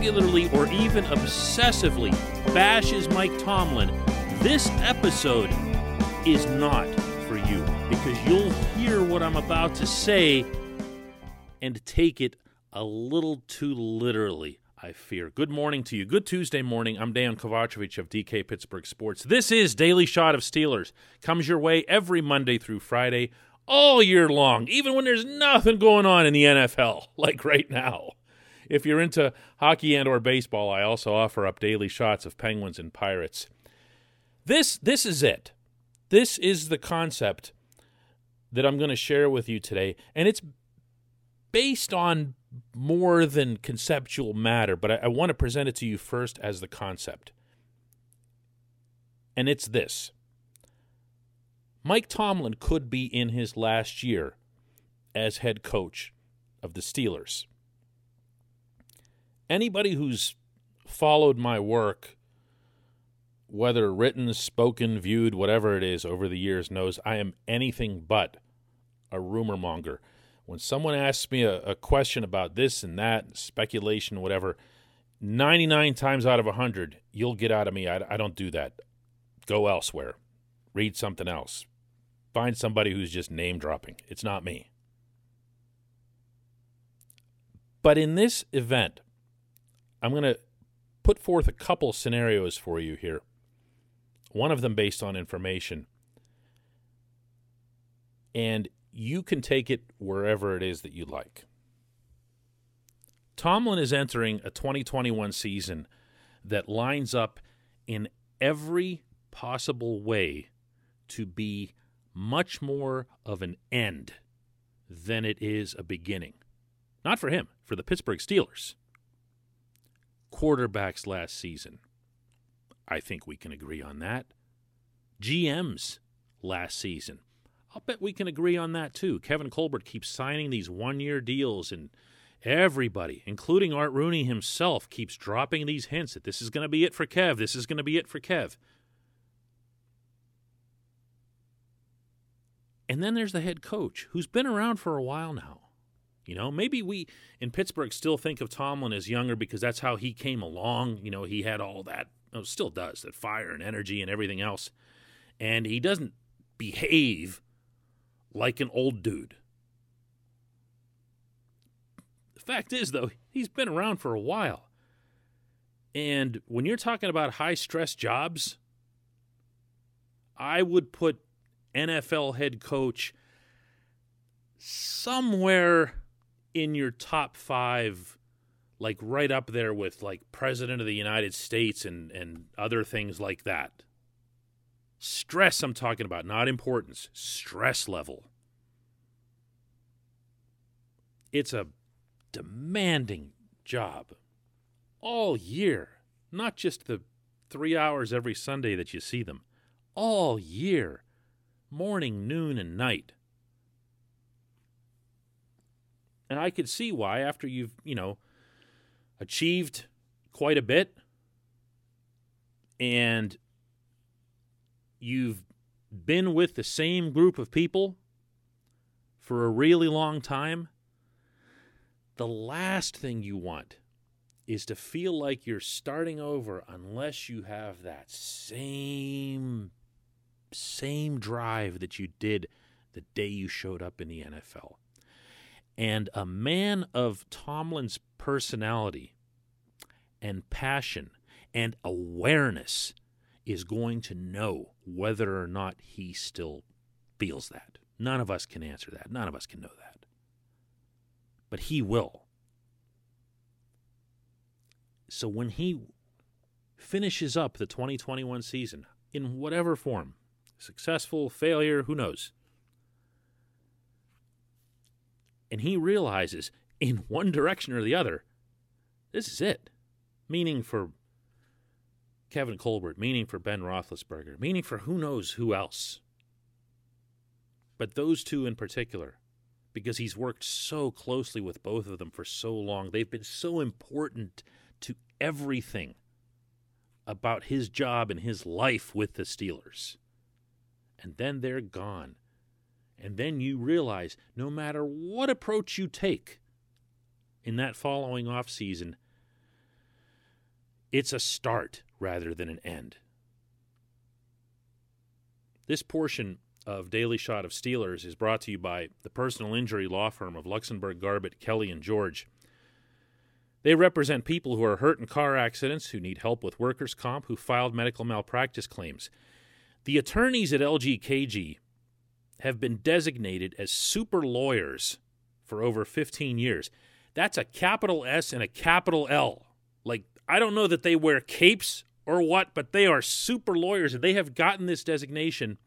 regularly or even obsessively bashes Mike Tomlin, this episode is not for you because you'll hear what I'm about to say and take it a little too literally. I fear. Good morning to you. Good Tuesday morning. I'm Dan Kovacevic of DK Pittsburgh Sports. This is Daily Shot of Steelers. Comes your way every Monday through Friday, all year long, even when there's nothing going on in the NFL, like right now. If you're into hockey and or baseball, I also offer up daily shots of Penguins and Pirates. This this is it. This is the concept that I'm going to share with you today, and it's based on more than conceptual matter, but I, I want to present it to you first as the concept. And it's this Mike Tomlin could be in his last year as head coach of the Steelers. Anybody who's followed my work, whether written, spoken, viewed, whatever it is over the years, knows I am anything but a rumor monger when someone asks me a, a question about this and that, speculation, whatever, 99 times out of 100, you'll get out of me. I, I don't do that. Go elsewhere. Read something else. Find somebody who's just name dropping. It's not me. But in this event, I'm going to put forth a couple scenarios for you here. One of them based on information. And you can take it wherever it is that you like. Tomlin is entering a 2021 season that lines up in every possible way to be much more of an end than it is a beginning. Not for him, for the Pittsburgh Steelers. Quarterbacks last season. I think we can agree on that. GMs last season. I'll bet we can agree on that too. Kevin Colbert keeps signing these one year deals, and everybody, including Art Rooney himself, keeps dropping these hints that this is going to be it for Kev. This is going to be it for Kev. And then there's the head coach who's been around for a while now. You know, maybe we in Pittsburgh still think of Tomlin as younger because that's how he came along. You know, he had all that, oh, still does, that fire and energy and everything else. And he doesn't behave like an old dude. The fact is, though, he's been around for a while. And when you're talking about high stress jobs, I would put NFL head coach somewhere in your top five, like right up there with like President of the United States and, and other things like that. Stress, I'm talking about, not importance, stress level. It's a demanding job all year, not just the three hours every Sunday that you see them, all year, morning, noon, and night. And I could see why, after you've, you know, achieved quite a bit and you've been with the same group of people for a really long time, the last thing you want is to feel like you're starting over unless you have that same same drive that you did the day you showed up in the NFL. And a man of Tomlin's personality and passion and awareness is going to know whether or not he still feels that. None of us can answer that. None of us can know that. But he will. So when he finishes up the 2021 season in whatever form, successful, failure, who knows, and he realizes in one direction or the other, this is it. Meaning for Kevin Colbert, meaning for Ben Roethlisberger, meaning for who knows who else. But those two in particular, because he's worked so closely with both of them for so long, they've been so important to everything about his job and his life with the Steelers. And then they're gone. And then you realize no matter what approach you take in that following off season, It's a start rather than an end. This portion of Daily Shot of Steelers is brought to you by the personal injury law firm of Luxenberg, Garbett, Kelly, and George. They represent people who are hurt in car accidents, who need help with workers' comp, who filed medical malpractice claims. The attorneys at LGKG have been designated as super lawyers for over 15 years. That's a capital S and a capital L. Like, I don't know that they wear capes or what, but they are super lawyers. And they have gotten this designation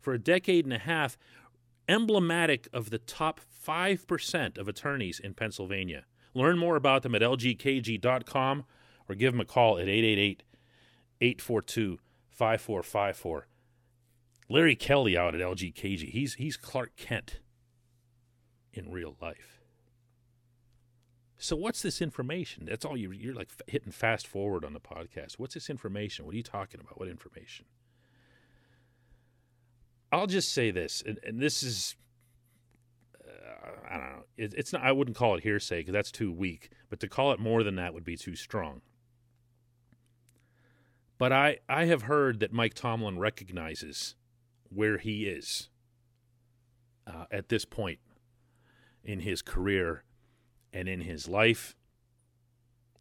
for a decade and a half, emblematic of the top 5% of attorneys in Pennsylvania. Learn more about them at lgkg.com or give them a call at 888 842 5454. Larry Kelly out at LGKG. He's he's Clark Kent in real life. So what's this information? That's all you you're like hitting fast forward on the podcast. What's this information? What are you talking about? What information? I'll just say this, and, and this is uh, I don't know. It, it's not. I wouldn't call it hearsay because that's too weak. But to call it more than that would be too strong. But I I have heard that Mike Tomlin recognizes where he is uh, at this point in his career and in his life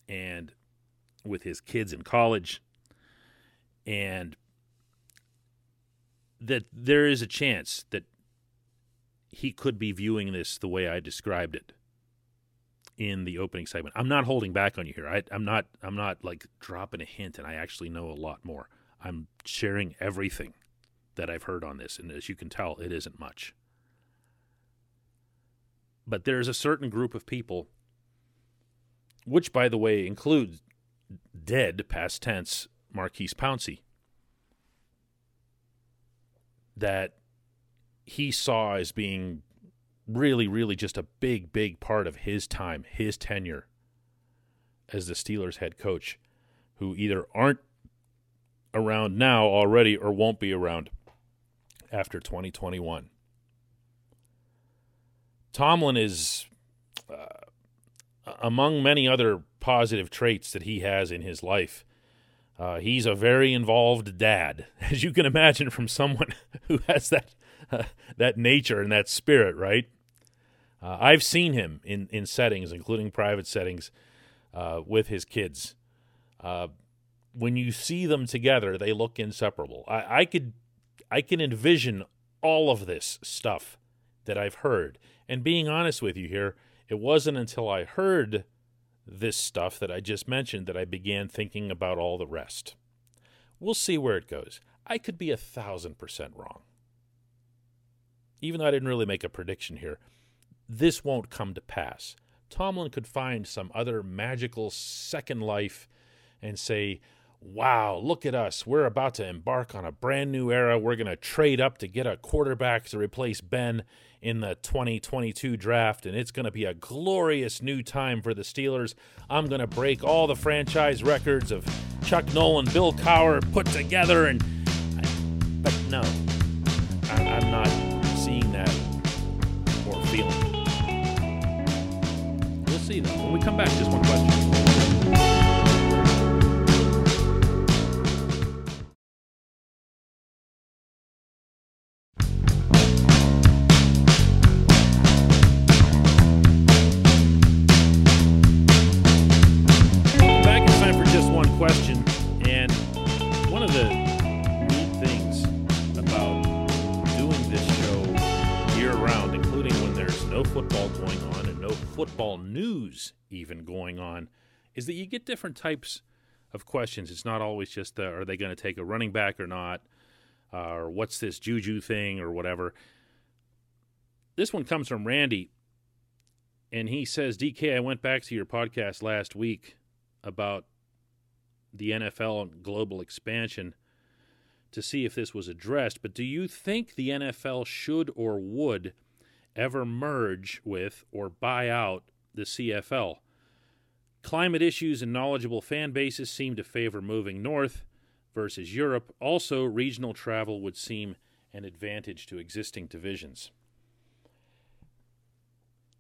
and with his kids in college and that there is a chance that he could be viewing this the way I described it in the opening segment. I'm not holding back on you here. I, am not. I'm not like dropping a hint, and I actually know a lot more. I'm sharing everything that I've heard on this, and as you can tell, it isn't much. But there's a certain group of people, which, by the way, includes dead past tense Maurkice Pouncey, that he saw as being really, really just a big, big part of his time, his tenure as the Steelers head coach, who either aren't around now already or won't be around after 2021. Tomlin is, uh, among many other positive traits that he has in his life, uh, he's a very involved dad, as you can imagine from someone who has that that nature and that spirit, right? Uh, I've seen him in, in settings, including private settings, uh, with his kids. Uh, when you see them together, they look inseparable. I, I could, I can envision all of this stuff that I've heard. And being honest with you here, it wasn't until I heard this stuff that I just mentioned that I began thinking about all the rest. We'll see where it goes. I could be a thousand percent wrong even though I didn't really make a prediction here, this won't come to pass. Tomlin could find some other magical second life and say, Wow, look at us. We're about to embark on a brand new era. We're going to trade up to get a quarterback to replace Ben in the 2022 draft, and it's going to be a glorious new time for the Steelers. I'm going to break all the franchise records of Chuck Nolan, Bill Cowher put together, and I, but no, I'm not seeing that or feeling. We'll see though. When we come back, just one question. News even going on is that you get different types of questions. It's not always just uh, are they going to take a running back or not, uh, or what's this JuJu thing or whatever. This one comes from Randy, and he says, DK, I went back to your podcast last week about the NFL and global expansion to see if this was addressed, but do you think the NFL should or would ever merge with or buy out the CFL. Climate issues and knowledgeable fan bases seem to favor moving north versus Europe. Also, regional travel would seem an advantage to existing divisions.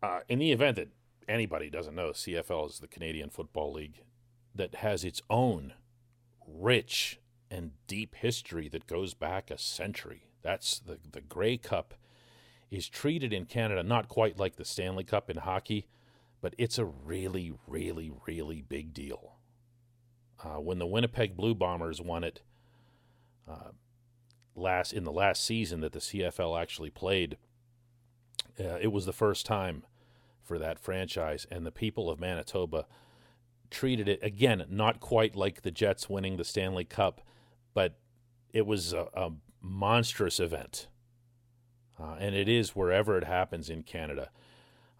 Uh, in the event that anybody doesn't know, CFL is the Canadian Football League. that has its own rich and deep history that goes back a century. That's the, the Grey Cup is treated in Canada not quite like the Stanley Cup in hockey, but it's a really, really, really big deal. Uh, when the Winnipeg Blue Bombers won it uh, last in the last season that the CFL actually played, uh, it was the first time for that franchise, and the people of Manitoba treated it again not quite like the Jets winning the Stanley Cup, but it was a, a monstrous event, uh, and it is wherever it happens in Canada.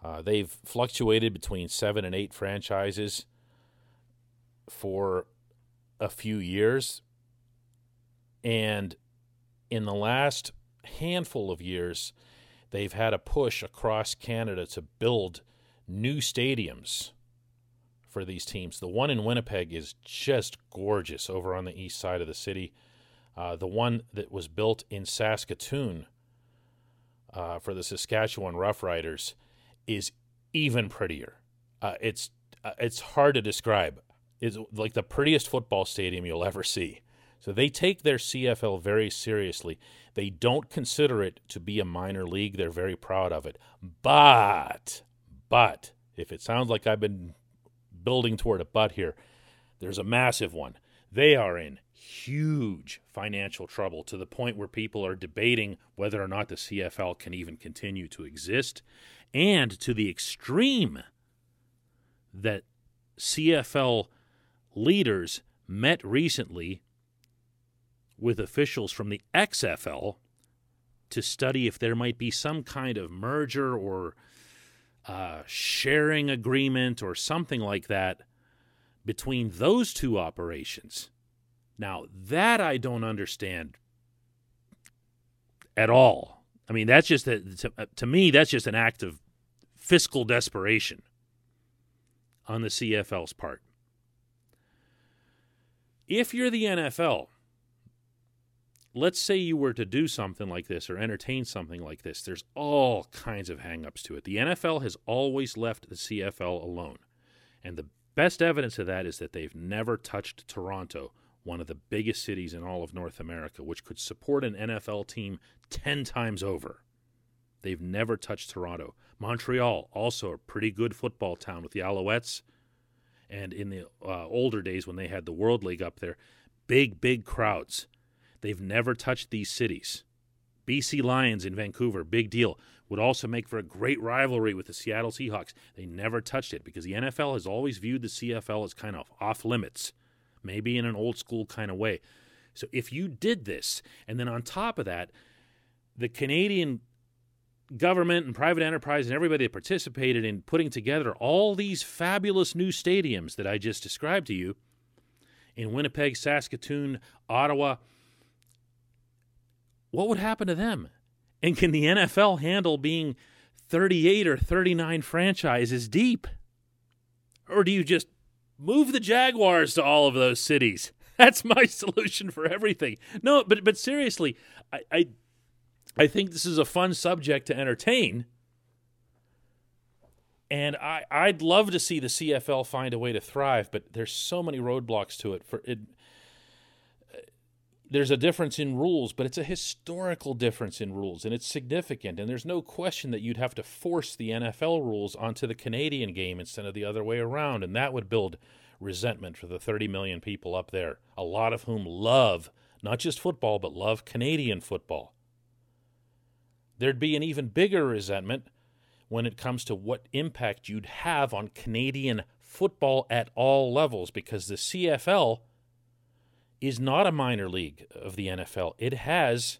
Uh, they've fluctuated between seven and eight franchises for a few years. And in the last handful of years, they've had a push across Canada to build new stadiums for these teams. The one in Winnipeg is just gorgeous over on the east side of the city. Uh, the one that was built in Saskatoon uh, for the Saskatchewan Roughriders is even prettier. Uh, it's uh, it's hard to describe It's like the prettiest football stadium you'll ever see. So they take their CFL very seriously. They don't consider it to be a minor league. They're very proud of it. But, but, if it sounds like I've been building toward a but here, there's a massive one. They are in huge financial trouble to the point where people are debating whether or not the CFL can even continue to exist, and to the extreme that CFL leaders met recently with officials from the XFL to study if there might be some kind of merger or uh, sharing agreement or something like that between those two operations. Now, that I don't understand at all. I mean, that's just a, to, uh, to me, that's just an act of fiscal desperation on the CFL's part if you're the NFL, let's say you were to do something like this or entertain something like this, there's all kinds of hangups to it. The NFL has always left the CFL alone. And the best evidence of that is that they've never touched Toronto, one of the biggest cities in all of North America, which could support an NFL team 10 times over. They've never touched Toronto. Montreal, also a pretty good football town with the Alouettes and in the uh, older days when they had the World League up there, big, big crowds. They've never touched these cities. BC Lions in Vancouver, big deal. Would also make for a great rivalry with the Seattle Seahawks. They never touched it because the NFL has always viewed the CFL as kind of off limits, maybe in an old school kind of way. So if you did this, and then on top of that, the Canadian government and private enterprise and everybody that participated in putting together all these fabulous new stadiums that I just described to you in Winnipeg, Saskatoon, Ottawa, what would happen to them? And can the NFL handle being 38 or 39 franchises deep? Or do you just move the Jaguars to all of those cities? That's my solution for everything. No, but but seriously, I, I I think this is a fun subject to entertain. And I, I'd love to see the CFL find a way to thrive, but there's so many roadblocks to it. For it, there's a difference in rules, but it's a historical difference in rules, and it's significant. And there's no question that you'd have to force the NFL rules onto the Canadian game instead of the other way around, and that would build resentment for the 30 million people up there, a lot of whom love not just football, but love Canadian football there'd be an even bigger resentment when it comes to what impact you'd have on Canadian football at all levels because the CFL is not a minor league of the NFL. It has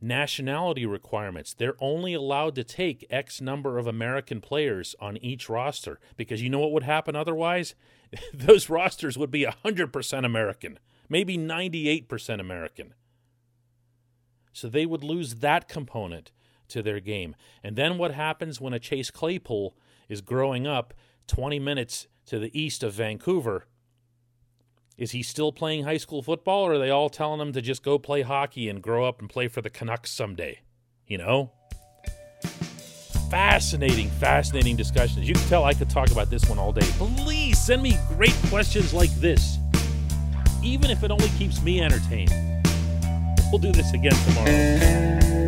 nationality requirements. They're only allowed to take X number of American players on each roster because you know what would happen otherwise? Those rosters would be 100% American, maybe 98% American. So they would lose that component to their game. And then what happens when a Chase Claypool is growing up 20 minutes to the east of Vancouver? Is he still playing high school football, or are they all telling him to just go play hockey and grow up and play for the Canucks someday? You know? Fascinating, fascinating discussions. You can tell I could talk about this one all day. Please Send me great questions like this, even if it only keeps me entertained. We'll do this again tomorrow.